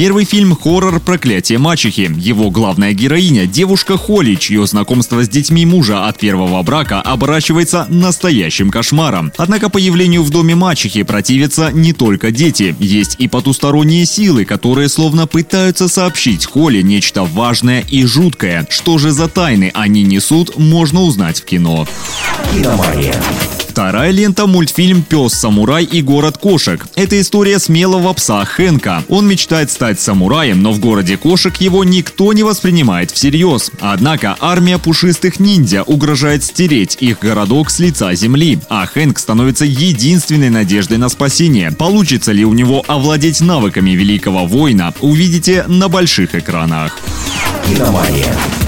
Первый фильм «Хоррор. Проклятие мачехи». Его главная героиня – девушка Холли, чье знакомство с детьми мужа от первого брака оборачивается настоящим кошмаром. Однако появлению в доме мачехи противятся не только дети. Есть и потусторонние силы, которые словно пытаются сообщить Холли нечто важное и жуткое. Что же за тайны они несут, можно узнать в кино. «Киномания». Вторая лента – мультфильм «Пес, самурай и город кошек». Это история смелого пса Хэнка. Он мечтает стать самураем, но в городе кошек его никто не воспринимает всерьез. Однако армия пушистых ниндзя угрожает стереть их городок с лица земли, а Хэнк становится единственной надеждой на спасение. Получится ли у него овладеть навыками великого воина, увидите на больших экранах. «Киномания».